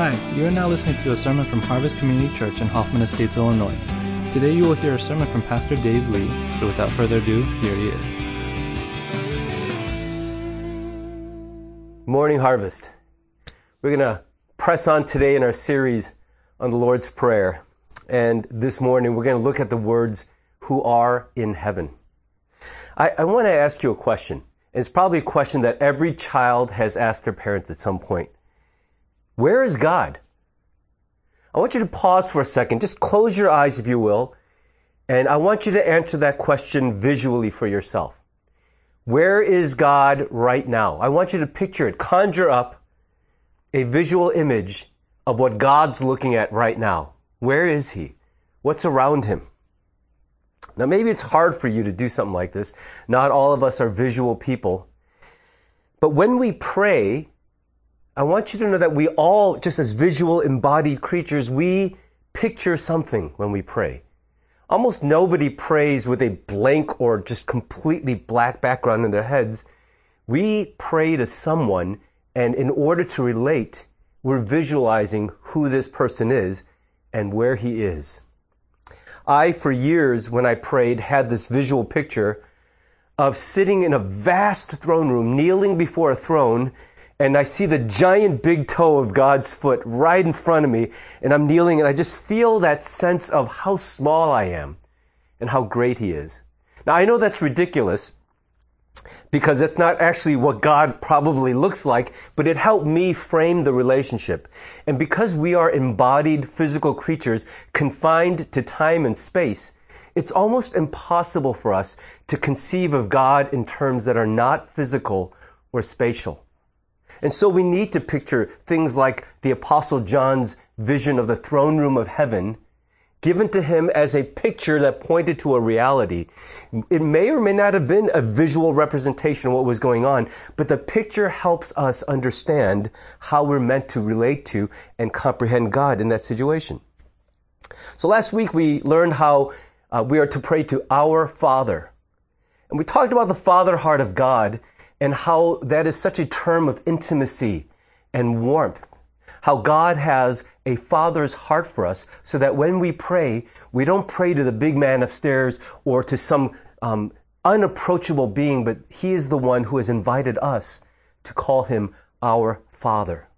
Hi, you are now listening to a sermon from Harvest Community Church in Hoffman Estates, Illinois. Today you will hear a sermon from Pastor Dave Lee, so without further ado, here he is. Morning Harvest. We're going to press on today in our series on the Lord's Prayer. And this morning we're going to look at the words, who are in heaven. I, I want to ask you a question. It's probably a question that every child has asked their parents at some point. Where is God? I want you to pause for a second. Just close your eyes, if you will. And I want you to answer that question visually for yourself. Where is God right now? I want you to picture it. Conjure up a visual image of what God's looking at right now. Where is He? What's around Him? Now, maybe it's hard for you to do something like this. Not all of us are visual people. But when we pray, I want you to know that we all, just as visual embodied creatures, we picture something when we pray. Almost nobody prays with a blank or just completely black background in their heads. We pray to someone, and in order to relate, we're visualizing who this person is and where he is. I, for years, when I prayed, had this visual picture of sitting in a vast throne room, kneeling before a throne, and I see the giant big toe of God's foot right in front of me, and I'm kneeling, and I just feel that sense of how small I am and how great He is. Now, I know that's ridiculous because that's not actually what God probably looks like, but it helped me frame the relationship. And because we are embodied physical creatures confined to time and space, it's almost impossible for us to conceive of God in terms that are not physical or spatial. And so we need to picture things like the Apostle John's vision of the throne room of heaven given to him as a picture that pointed to a reality. It may or may not have been a visual representation of what was going on, but the picture helps us understand how we're meant to relate to and comprehend God in that situation. So last week we learned how uh, we are to pray to our Father. And we talked about the Father heart of God and how that is such a term of intimacy and warmth. How God has a father's heart for us so that when we pray, we don't pray to the big man upstairs or to some um, unapproachable being, but he is the one who has invited us to call him our father.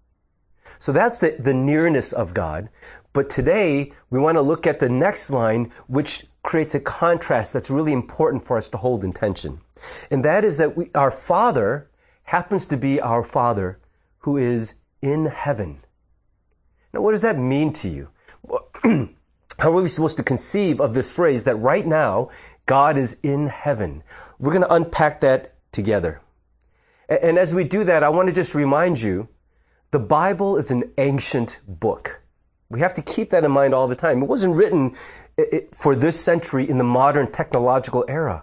So that's the, the nearness of God. But today we want to look at the next line, which creates a contrast that's really important for us to hold in tension. And that is that we, our Father happens to be our Father who is in heaven. Now, what does that mean to you? How are we supposed to conceive of this phrase that right now God is in heaven? We're going to unpack that together. And as we do that, I want to just remind you the Bible is an ancient book. We have to keep that in mind all the time. It wasn't written for this century in the modern technological era.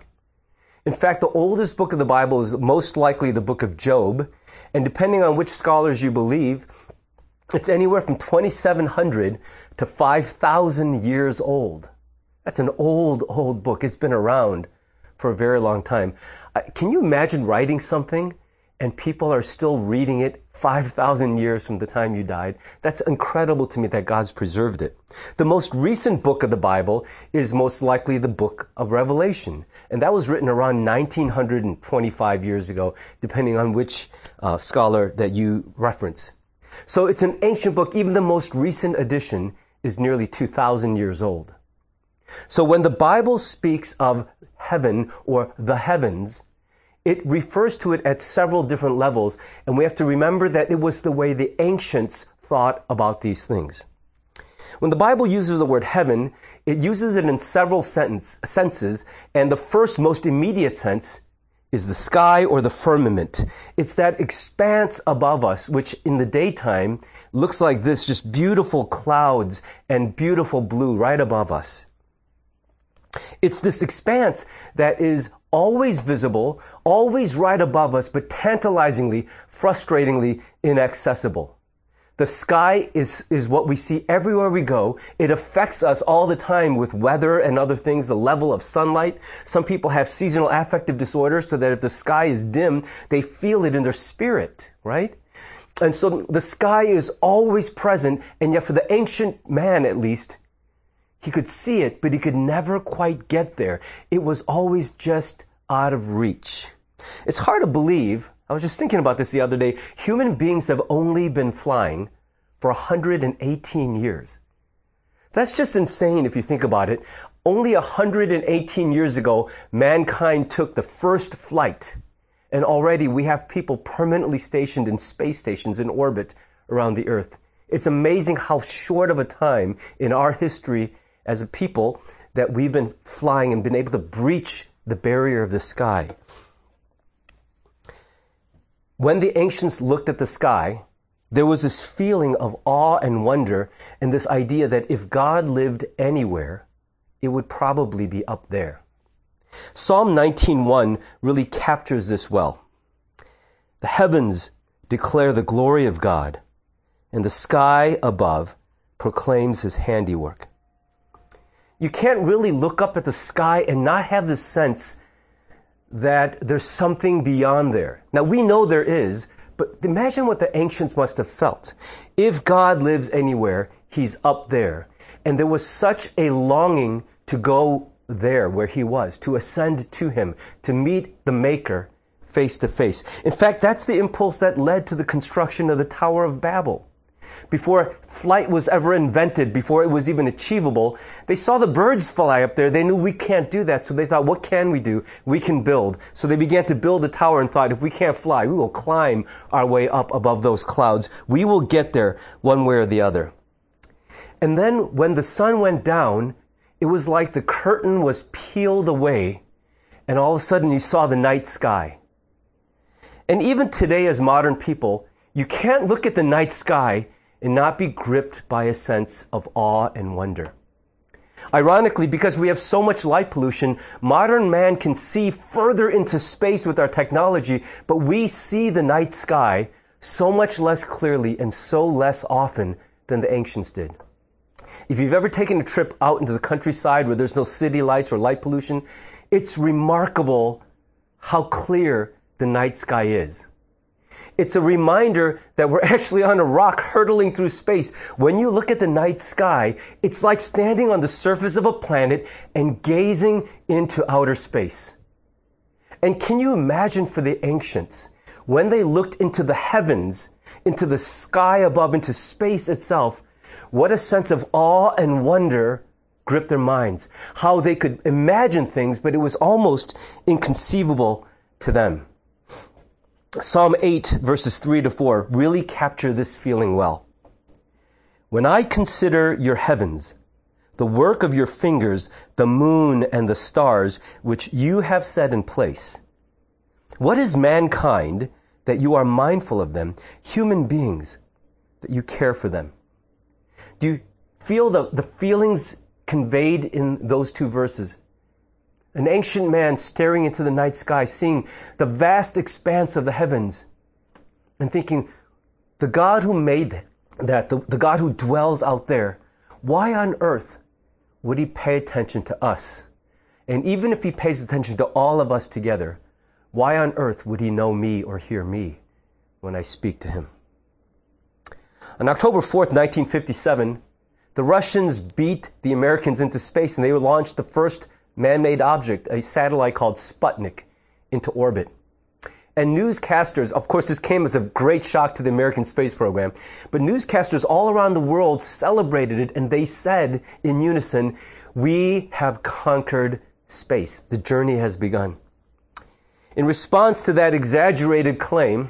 In fact, the oldest book of the Bible is most likely the book of Job. And depending on which scholars you believe, it's anywhere from 2,700 to 5,000 years old. That's an old, old book. It's been around for a very long time. Uh, can you imagine writing something and people are still reading it 5,000 years from the time you died. That's incredible to me that God's preserved it. The most recent book of the Bible is most likely the book of Revelation. And that was written around 1925 years ago, depending on which uh, scholar that you reference. So it's an ancient book. Even the most recent edition is nearly 2,000 years old. So when the Bible speaks of heaven or the heavens, it refers to it at several different levels, and we have to remember that it was the way the ancients thought about these things. When the Bible uses the word heaven, it uses it in several sentence, senses, and the first most immediate sense is the sky or the firmament. It's that expanse above us, which in the daytime looks like this, just beautiful clouds and beautiful blue right above us. It's this expanse that is always visible, always right above us, but tantalizingly, frustratingly inaccessible. The sky is, is what we see everywhere we go. It affects us all the time with weather and other things, the level of sunlight. Some people have seasonal affective disorders so that if the sky is dim, they feel it in their spirit, right? And so the sky is always present, and yet for the ancient man at least, he could see it, but he could never quite get there. It was always just out of reach. It's hard to believe. I was just thinking about this the other day. Human beings have only been flying for 118 years. That's just insane if you think about it. Only 118 years ago, mankind took the first flight. And already we have people permanently stationed in space stations in orbit around the earth. It's amazing how short of a time in our history as a people that we've been flying and been able to breach the barrier of the sky. When the ancients looked at the sky, there was this feeling of awe and wonder and this idea that if God lived anywhere, it would probably be up there. Psalm 19:1 really captures this well. The heavens declare the glory of God, and the sky above proclaims his handiwork you can't really look up at the sky and not have the sense that there's something beyond there. Now we know there is, but imagine what the ancients must have felt. If God lives anywhere, He's up there. And there was such a longing to go there where He was, to ascend to Him, to meet the Maker face to face. In fact, that's the impulse that led to the construction of the Tower of Babel before flight was ever invented, before it was even achievable, they saw the birds fly up there. They knew we can't do that. So they thought, what can we do? We can build. So they began to build a tower and thought, if we can't fly, we will climb our way up above those clouds. We will get there one way or the other. And then when the sun went down, it was like the curtain was peeled away and all of a sudden you saw the night sky. And even today as modern people, you can't look at the night sky and not be gripped by a sense of awe and wonder. Ironically, because we have so much light pollution, modern man can see further into space with our technology, but we see the night sky so much less clearly and so less often than the ancients did. If you've ever taken a trip out into the countryside where there's no city lights or light pollution, it's remarkable how clear the night sky is. It's a reminder that we're actually on a rock hurtling through space. When you look at the night sky, it's like standing on the surface of a planet and gazing into outer space. And can you imagine for the ancients, when they looked into the heavens, into the sky above, into space itself, what a sense of awe and wonder gripped their minds. How they could imagine things, but it was almost inconceivable to them. Psalm 8, verses 3 to 4, really capture this feeling well. When I consider your heavens, the work of your fingers, the moon and the stars, which you have set in place, what is mankind that you are mindful of them, human beings that you care for them? Do you feel the, the feelings conveyed in those two verses? An ancient man staring into the night sky, seeing the vast expanse of the heavens, and thinking, the God who made that, the, the God who dwells out there, why on earth would he pay attention to us? And even if he pays attention to all of us together, why on earth would he know me or hear me when I speak to him? On October 4th, 1957, the Russians beat the Americans into space and they launched the first man-made object, a satellite called Sputnik, into orbit. And newscasters, of course, this came as a great shock to the American space program, but newscasters all around the world celebrated it and they said in unison, we have conquered space. The journey has begun. In response to that exaggerated claim,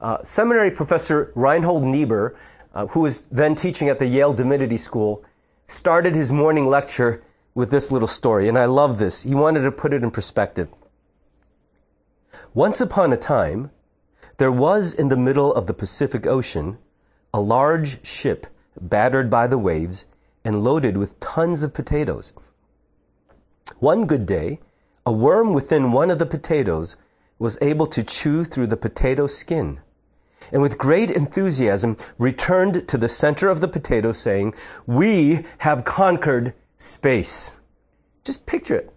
uh, seminary professor Reinhold Niebuhr, uh, who was then teaching at the Yale Divinity School, started his morning lecture with this little story, and I love this. He wanted to put it in perspective. Once upon a time, there was in the middle of the Pacific Ocean a large ship battered by the waves and loaded with tons of potatoes. One good day, a worm within one of the potatoes was able to chew through the potato skin and with great enthusiasm returned to the center of the potato saying, we have conquered space. Just picture it.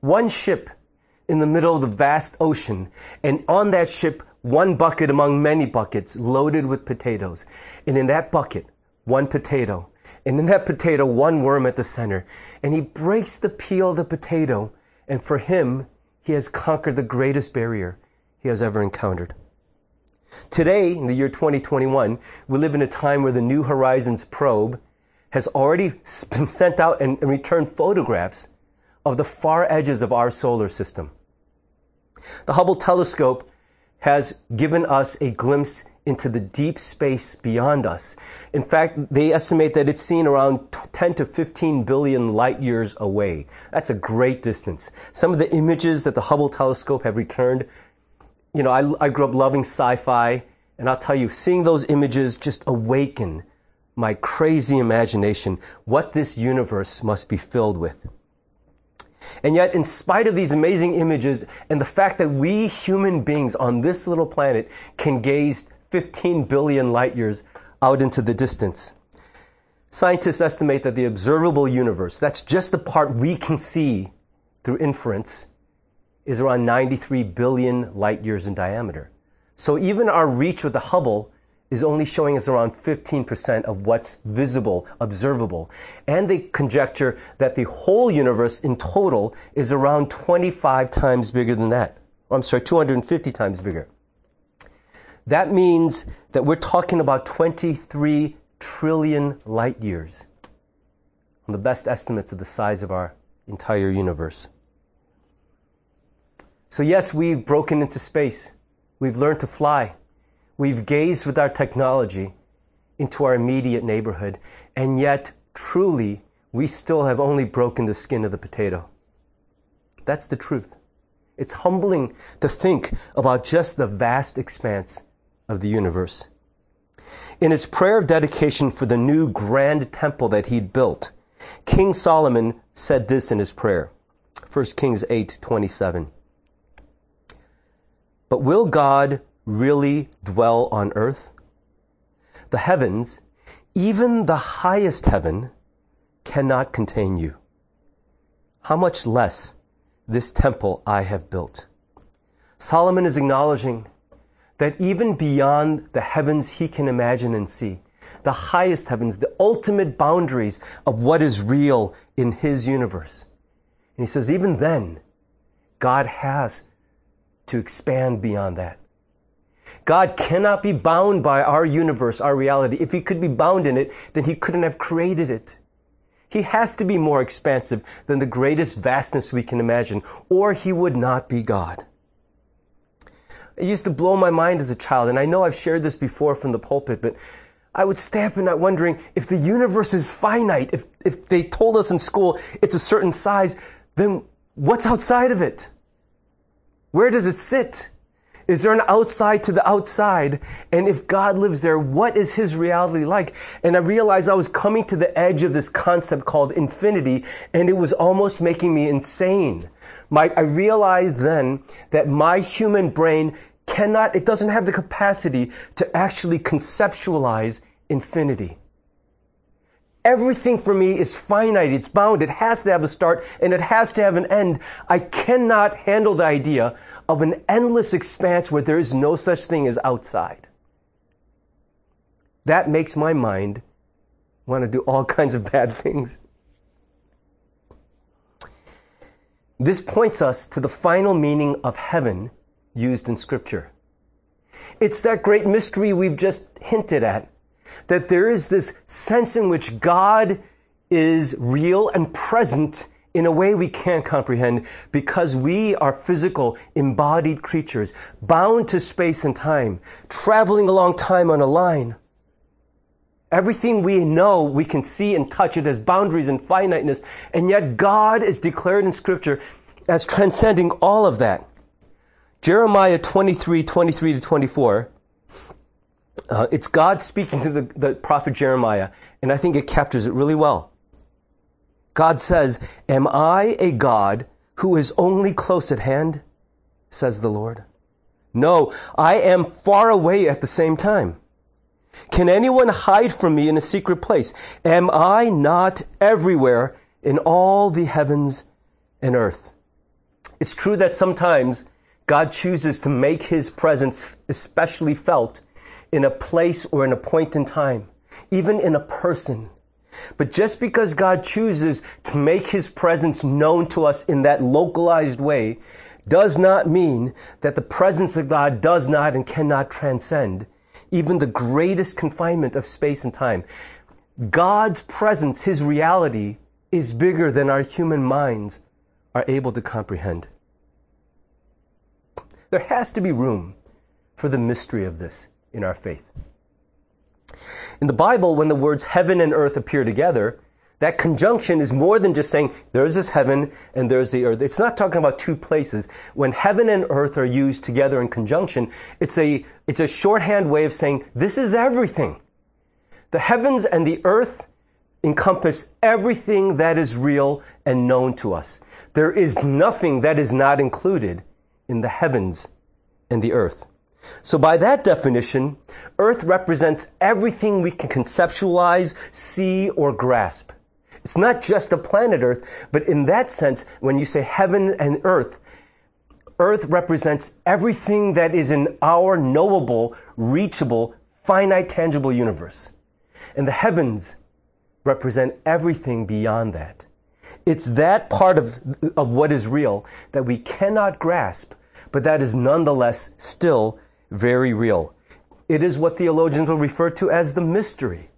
One ship in the middle of the vast ocean, and on that ship one bucket among many buckets loaded with potatoes. And in that bucket, one potato. And in that potato, one worm at the center. And he breaks the peel of the potato. And for him, he has conquered the greatest barrier he has ever encountered. Today, in the year 2021, we live in a time where the New Horizons probe has already been sent out and returned photographs of the far edges of our solar system. The Hubble telescope has given us a glimpse into the deep space beyond us. In fact, they estimate that it's seen around 10 to 15 billion light years away. That's a great distance. Some of the images that the Hubble telescope have returned, you know, I, I grew up loving sci-fi, and I'll tell you, seeing those images just awaken my crazy imagination what this universe must be filled with. And yet, in spite of these amazing images and the fact that we human beings on this little planet can gaze 15 billion light years out into the distance, scientists estimate that the observable universe, that's just the part we can see through inference, is around 93 billion light years in diameter. So even our reach with the Hubble is only showing us around 15% of what's visible, observable. And they conjecture that the whole universe in total is around 25 times bigger than that. Oh, I'm sorry, 250 times bigger. That means that we're talking about 23 trillion light years on the best estimates of the size of our entire universe. So, yes, we've broken into space. We've learned to fly. We've gazed with our technology into our immediate neighborhood, and yet, truly, we still have only broken the skin of the potato. That's the truth. It's humbling to think about just the vast expanse of the universe. In his prayer of dedication for the new grand temple that he'd built, King Solomon said this in his prayer. 1 Kings 8 27. But will God really dwell on earth? The heavens, even the highest heaven, cannot contain you. How much less this temple I have built? Solomon is acknowledging that even beyond the heavens he can imagine and see, the highest heavens, the ultimate boundaries of what is real in his universe. And he says, even then, God has to expand beyond that. God cannot be bound by our universe, our reality. If he could be bound in it, then he couldn't have created it. He has to be more expansive than the greatest vastness we can imagine, or he would not be God. It used to blow my mind as a child, and I know I've shared this before from the pulpit, but I would stay up at night wondering if the universe is finite, if, if they told us in school it's a certain size, then what's outside of it? Where does it sit? Is there an outside to the outside? And if God lives there, what is his reality like? And I realized I was coming to the edge of this concept called infinity, and it was almost making me insane. My, I realized then that my human brain cannot, it doesn't have the capacity to actually conceptualize infinity. Everything for me is finite. It's bound. It has to have a start and it has to have an end. I cannot handle the idea of an endless expanse where there is no such thing as outside. That makes my mind want to do all kinds of bad things. This points us to the final meaning of heaven used in Scripture. It's that great mystery we've just hinted at that there is this sense in which God is real and present in a way we can't comprehend because we are physical, embodied creatures, bound to space and time, traveling along time on a line. Everything we know, we can see and touch. It has boundaries and finiteness. And yet God is declared in scripture as transcending all of that. Jeremiah 23, 23 to 24 uh, it's God speaking to the, the prophet Jeremiah, and I think it captures it really well. God says, Am I a God who is only close at hand? says the Lord. No, I am far away at the same time. Can anyone hide from me in a secret place? Am I not everywhere in all the heavens and earth? It's true that sometimes God chooses to make his presence especially felt in a place or in a point in time, even in a person. But just because God chooses to make his presence known to us in that localized way does not mean that the presence of God does not and cannot transcend even the greatest confinement of space and time. God's presence, his reality, is bigger than our human minds are able to comprehend. There has to be room for the mystery of this in our faith. In the Bible, when the words heaven and earth appear together, that conjunction is more than just saying there's this heaven and there's the earth. It's not talking about two places. When heaven and earth are used together in conjunction, it's a, it's a shorthand way of saying this is everything. The heavens and the earth encompass everything that is real and known to us. There is nothing that is not included in the heavens and the earth. So by that definition, earth represents everything we can conceptualize, see, or grasp. It's not just a planet Earth, but in that sense, when you say heaven and earth, earth represents everything that is in our knowable, reachable, finite, tangible universe. And the heavens represent everything beyond that. It's that part of, of what is real that we cannot grasp, but that is nonetheless still very real. It is what theologians will refer to as the mystery.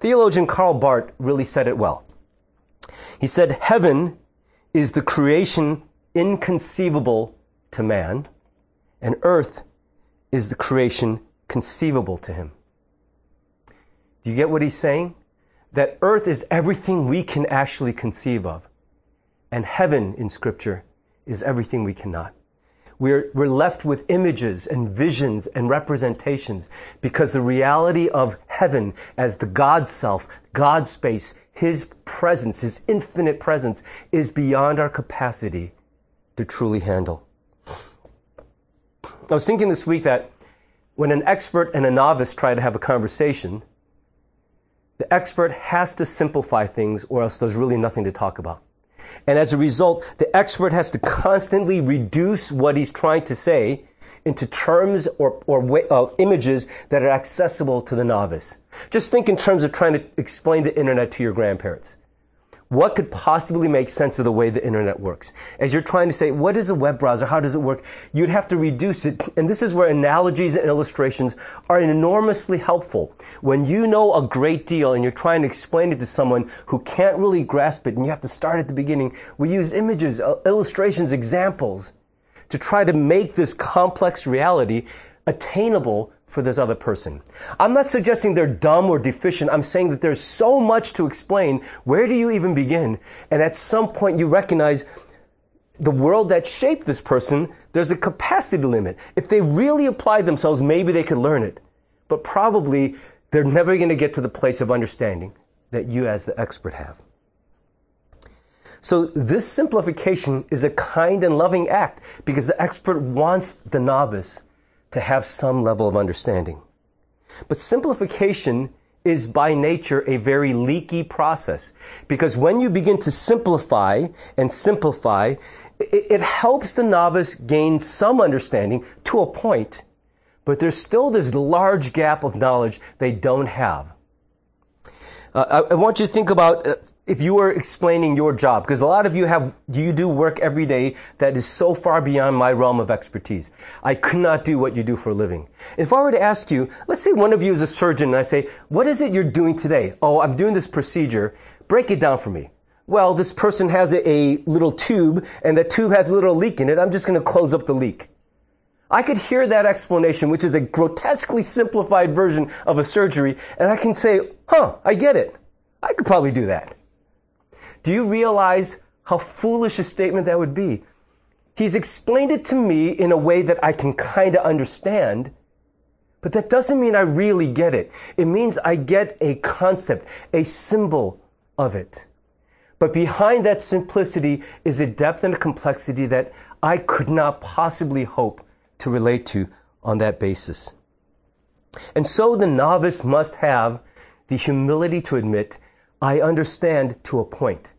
Theologian Karl Barth really said it well. He said, Heaven is the creation inconceivable to man, and earth is the creation conceivable to him. Do you get what he's saying? That earth is everything we can actually conceive of, and heaven in Scripture is everything we cannot. We're, we're left with images and visions and representations because the reality of heaven as the God self, God space, His presence, His infinite presence is beyond our capacity to truly handle. I was thinking this week that when an expert and a novice try to have a conversation, the expert has to simplify things or else there's really nothing to talk about. And as a result, the expert has to constantly reduce what he's trying to say into terms or, or uh, images that are accessible to the novice. Just think in terms of trying to explain the internet to your grandparents. What could possibly make sense of the way the internet works? As you're trying to say, what is a web browser? How does it work? You'd have to reduce it. And this is where analogies and illustrations are enormously helpful. When you know a great deal and you're trying to explain it to someone who can't really grasp it and you have to start at the beginning, we use images, uh, illustrations, examples to try to make this complex reality attainable for this other person. I'm not suggesting they're dumb or deficient. I'm saying that there's so much to explain. Where do you even begin? And at some point you recognize the world that shaped this person, there's a capacity limit. If they really applied themselves, maybe they could learn it. But probably they're never going to get to the place of understanding that you as the expert have. So this simplification is a kind and loving act because the expert wants the novice to have some level of understanding. But simplification is by nature a very leaky process because when you begin to simplify and simplify, it, helps the novice gain some understanding to a point, but there's still this large gap of knowledge they don't have. Uh, I, I, want you to think about uh, if you were explaining your job, because a lot of you have, you do work every day that is so far beyond my realm of expertise. I could not do what you do for a living. If I were to ask you, let's say one of you is a surgeon and I say, what is it you're doing today? Oh, I'm doing this procedure. Break it down for me. Well, this person has a, a little tube and the tube has a little leak in it. I'm just going to close up the leak. I could hear that explanation, which is a grotesquely simplified version of a surgery, and I can say, huh, I get it. I could probably do that. Do you realize how foolish a statement that would be? He's explained it to me in a way that I can kind of understand, but that doesn't mean I really get it. It means I get a concept, a symbol of it. But behind that simplicity is a depth and a complexity that I could not possibly hope to relate to on that basis. And so the novice must have the humility to admit I understand to a point.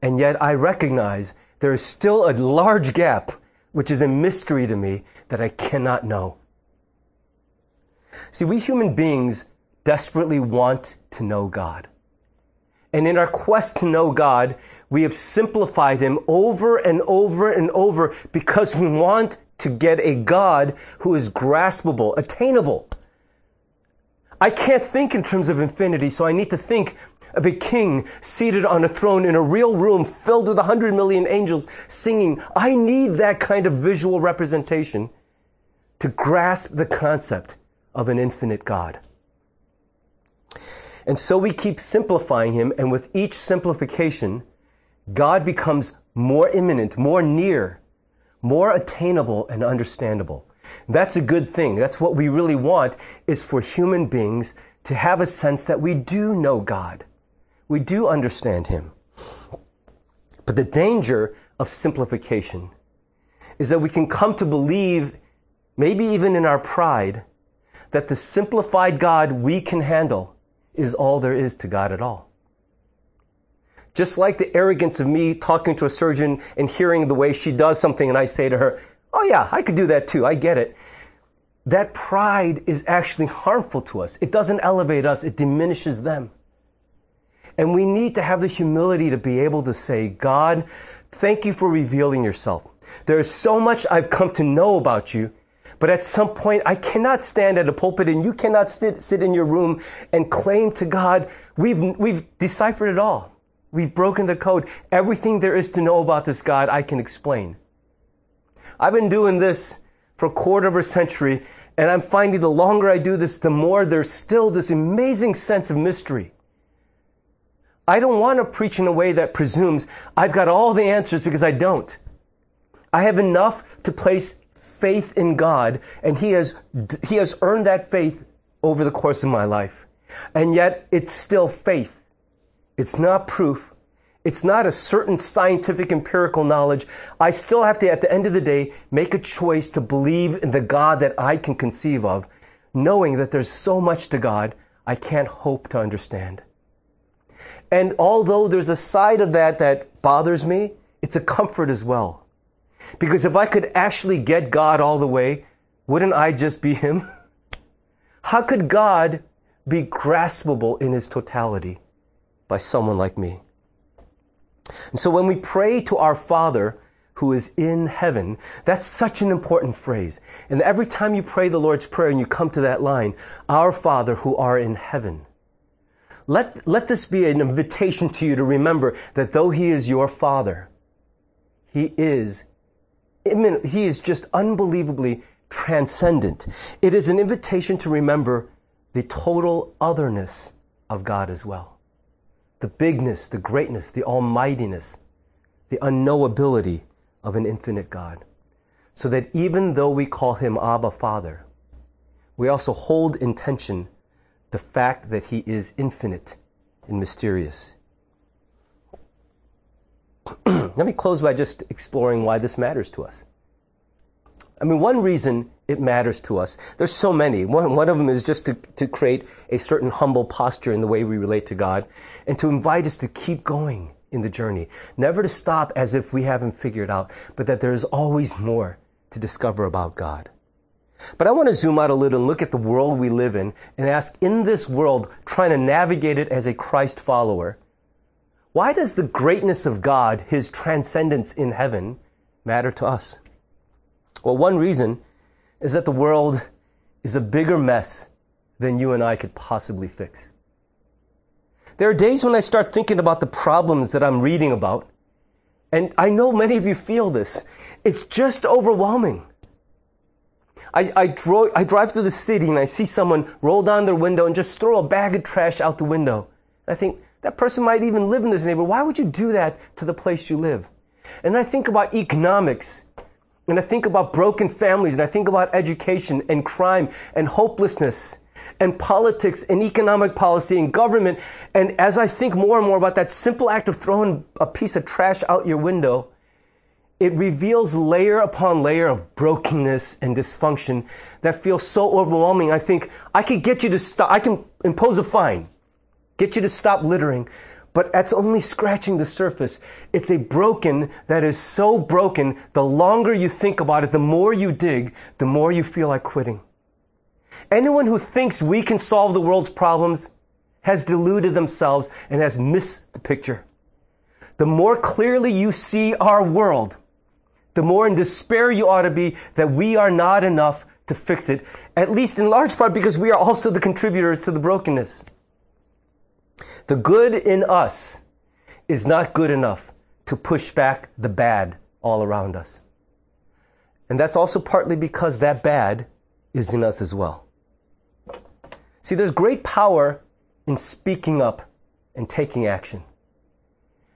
And yet I recognize there is still a large gap which is a mystery to me that I cannot know. See, we human beings desperately want to know God. And in our quest to know God, we have simplified Him over and over and over because we want to get a God who is graspable, attainable. I can't think in terms of infinity, so I need to think of a king seated on a throne in a real room filled with a hundred million angels singing. I need that kind of visual representation to grasp the concept of an infinite God. And so we keep simplifying him, and with each simplification, God becomes more imminent, more near, more attainable and understandable. That's a good thing. That's what we really want is for human beings to have a sense that we do know God. We do understand him. But the danger of simplification is that we can come to believe, maybe even in our pride, that the simplified God we can handle is all there is to God at all. Just like the arrogance of me talking to a surgeon and hearing the way she does something and I say to her, Oh yeah, I could do that too. I get it. That pride is actually harmful to us. It doesn't elevate us. It diminishes them. And we need to have the humility to be able to say, God, thank you for revealing yourself. There is so much I've come to know about you but at some point, I cannot stand at a pulpit and you cannot sit, sit in your room and claim to God, we've, we've deciphered it all. We've broken the code. Everything there is to know about this God, I can explain. I've been doing this for a quarter of a century, and I'm finding the longer I do this, the more there's still this amazing sense of mystery. I don't want to preach in a way that presumes I've got all the answers because I don't. I have enough to place faith in God, and He has, He has earned that faith over the course of my life. And yet, it's still faith. It's not proof. It's not a certain scientific empirical knowledge. I still have to, at the end of the day, make a choice to believe in the God that I can conceive of, knowing that there's so much to God I can't hope to understand. And although there's a side of that that bothers me, it's a comfort as well. Because if I could actually get God all the way, wouldn't I just be Him? How could God be graspable in His totality by someone like me? And so when we pray to our Father who is in heaven, that's such an important phrase. And every time you pray the Lord's Prayer and you come to that line, Our Father who are in heaven, let, let this be an invitation to you to remember that though He is your Father, He is he is just unbelievably transcendent. It is an invitation to remember the total otherness of God as well. The bigness, the greatness, the almightiness, the unknowability of an infinite God. So that even though we call him Abba Father, we also hold in tension the fact that he is infinite and mysterious. Let me close by just exploring why this matters to us. I mean, one reason it matters to us, there's so many. One, one of them is just to, to create a certain humble posture in the way we relate to God and to invite us to keep going in the journey. Never to stop as if we haven't figured out, but that there's always more to discover about God. But I want to zoom out a little and look at the world we live in and ask, in this world, trying to navigate it as a Christ follower, why does the greatness of God, His transcendence in heaven, matter to us? Well, one reason is that the world is a bigger mess than you and I could possibly fix. There are days when I start thinking about the problems that I'm reading about, and I know many of you feel this. It's just overwhelming. I, I, dro- I drive through the city and I see someone roll down their window and just throw a bag of trash out the window. I think, that person might even live in this neighborhood. Why would you do that to the place you live? And I think about economics and I think about broken families and I think about education and crime and hopelessness and politics and economic policy and government. And as I think more and more about that simple act of throwing a piece of trash out your window, it reveals layer upon layer of brokenness and dysfunction that feels so overwhelming. I think I could get you to stop, I can impose a fine get you to stop littering. But that's only scratching the surface. It's a broken that is so broken, the longer you think about it, the more you dig, the more you feel like quitting. Anyone who thinks we can solve the world's problems has deluded themselves and has missed the picture. The more clearly you see our world, the more in despair you ought to be that we are not enough to fix it, at least in large part because we are also the contributors to the brokenness. The good in us is not good enough to push back the bad all around us. And that's also partly because that bad is in us as well. See, there's great power in speaking up and taking action.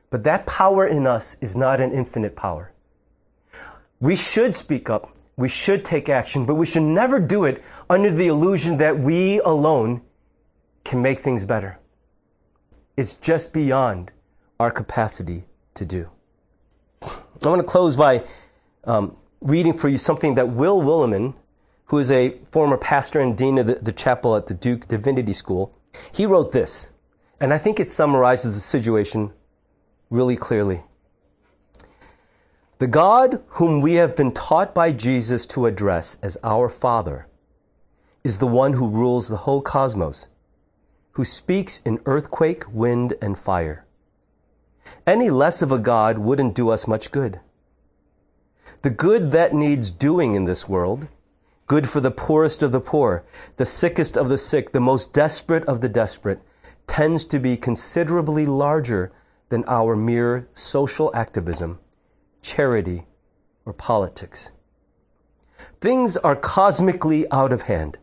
But that power in us is not an infinite power. We should speak up. We should take action, but we should never do it under the illusion that we alone can make things better. It's just beyond our capacity to do. I want to close by um, reading for you something that Will Willimon, who is a former pastor and dean of the, the chapel at the Duke Divinity School, he wrote this, and I think it summarizes the situation really clearly. The God whom we have been taught by Jesus to address as our Father is the one who rules the whole cosmos, who speaks in earthquake, wind, and fire. Any less of a God wouldn't do us much good. The good that needs doing in this world, good for the poorest of the poor, the sickest of the sick, the most desperate of the desperate, tends to be considerably larger than our mere social activism, charity, or politics. Things are cosmically out of hand.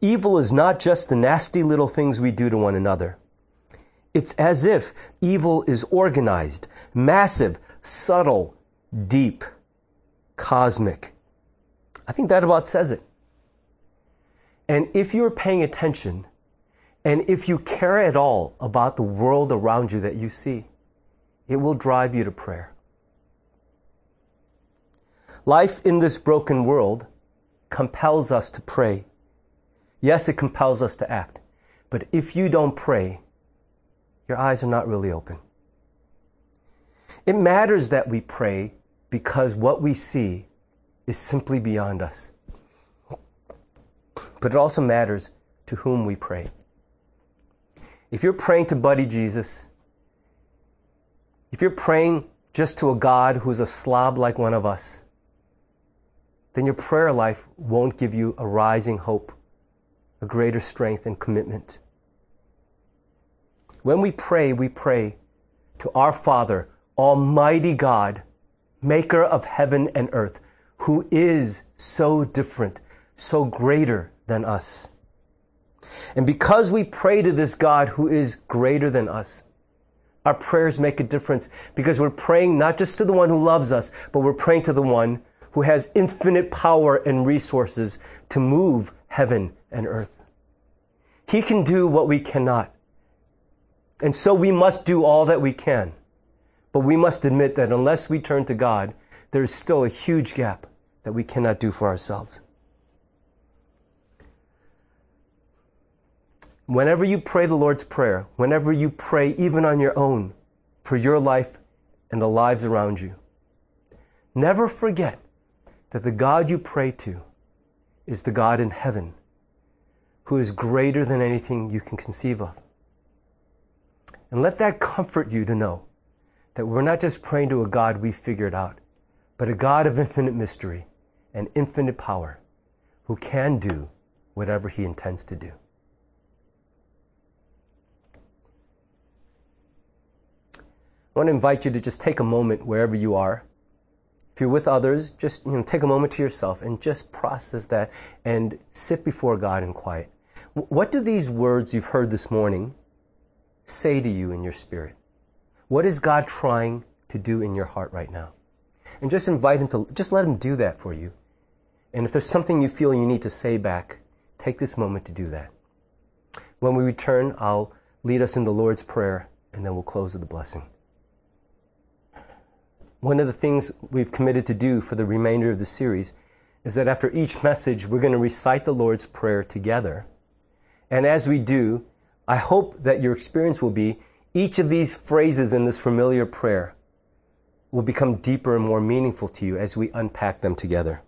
Evil is not just the nasty little things we do to one another. It's as if evil is organized, massive, subtle, deep, cosmic. I think that about says it. And if you're paying attention, and if you care at all about the world around you that you see, it will drive you to prayer. Life in this broken world compels us to pray. Yes, it compels us to act. But if you don't pray, your eyes are not really open. It matters that we pray because what we see is simply beyond us. But it also matters to whom we pray. If you're praying to Buddy Jesus, if you're praying just to a God who's a slob like one of us, then your prayer life won't give you a rising hope, a greater strength and commitment. When we pray, we pray to our Father, Almighty God, maker of heaven and earth, who is so different, so greater than us. And because we pray to this God who is greater than us, our prayers make a difference because we're praying not just to the one who loves us, but we're praying to the one who has infinite power and resources to move heaven and earth. He can do what we cannot. And so we must do all that we can. But we must admit that unless we turn to God, there is still a huge gap that we cannot do for ourselves. Whenever you pray the Lord's Prayer, whenever you pray even on your own for your life and the lives around you, never forget that the God you pray to is the God in heaven who is greater than anything you can conceive of. And let that comfort you to know that we're not just praying to a God we figured out, but a God of infinite mystery and infinite power who can do whatever he intends to do. I want to invite you to just take a moment wherever you are. If you're with others, just you know, take a moment to yourself and just process that and sit before God in quiet. What do these words you've heard this morning say to you in your spirit? What is God trying to do in your heart right now? And just invite Him to, just let Him do that for you. And if there's something you feel you need to say back, take this moment to do that. When we return, I'll lead us in the Lord's Prayer and then we'll close with the blessing. One of the things we've committed to do for the remainder of the series is that after each message, we're going to recite the Lord's Prayer together. And as we do, I hope that your experience will be each of these phrases in this familiar prayer will become deeper and more meaningful to you as we unpack them together.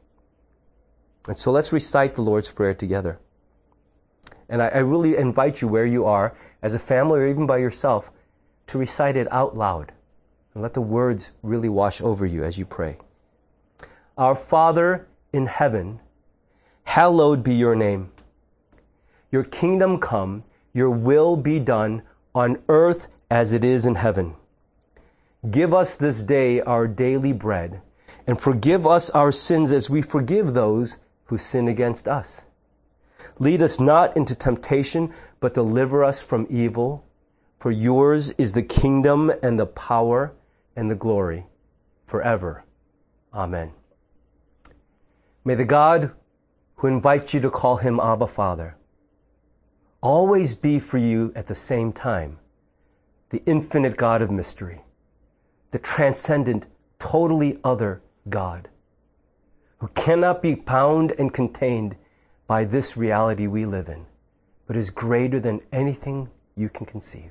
And so let's recite the Lord's Prayer together. And I, I, really invite you, where you are, as a family or even by yourself, to recite it out loud. And let the words really wash over you as you pray. Our Father in heaven, hallowed be your name. Your kingdom come, your will be done on earth as it is in heaven. Give us this day our daily bread, and forgive us our sins as we forgive those who sin against us. Lead us not into temptation, but deliver us from evil. For yours is the kingdom and the power and the glory forever. Amen. May the God who invites you to call him Abba Father always be for you at the same time the infinite God of mystery, the transcendent, totally other God who cannot be bound and contained by this reality we live in, but is greater than anything you can conceive.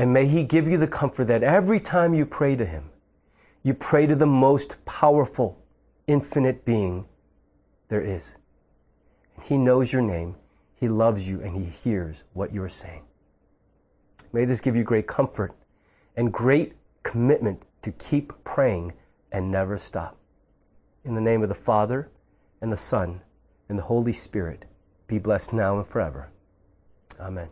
And may He give you the comfort that every time you pray to Him, you pray to the most powerful, infinite being there is. He knows your name, He loves you, and He hears what you are saying. May this give you great comfort and great commitment to keep praying and never stop. In the name of the Father, and the Son, and the Holy Spirit, be blessed now and forever. Amen.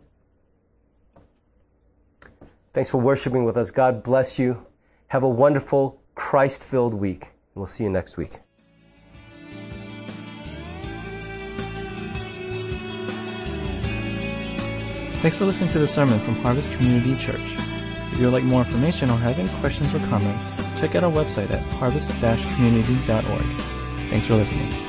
Thanks for worshiping with us. God bless you. Have a wonderful, Christ filled week. And we'll see you next week. Thanks for listening to the sermon from Harvest Community Church. If you would like more information or have any questions or comments, check out our website at harvest-community.org. Thanks for listening.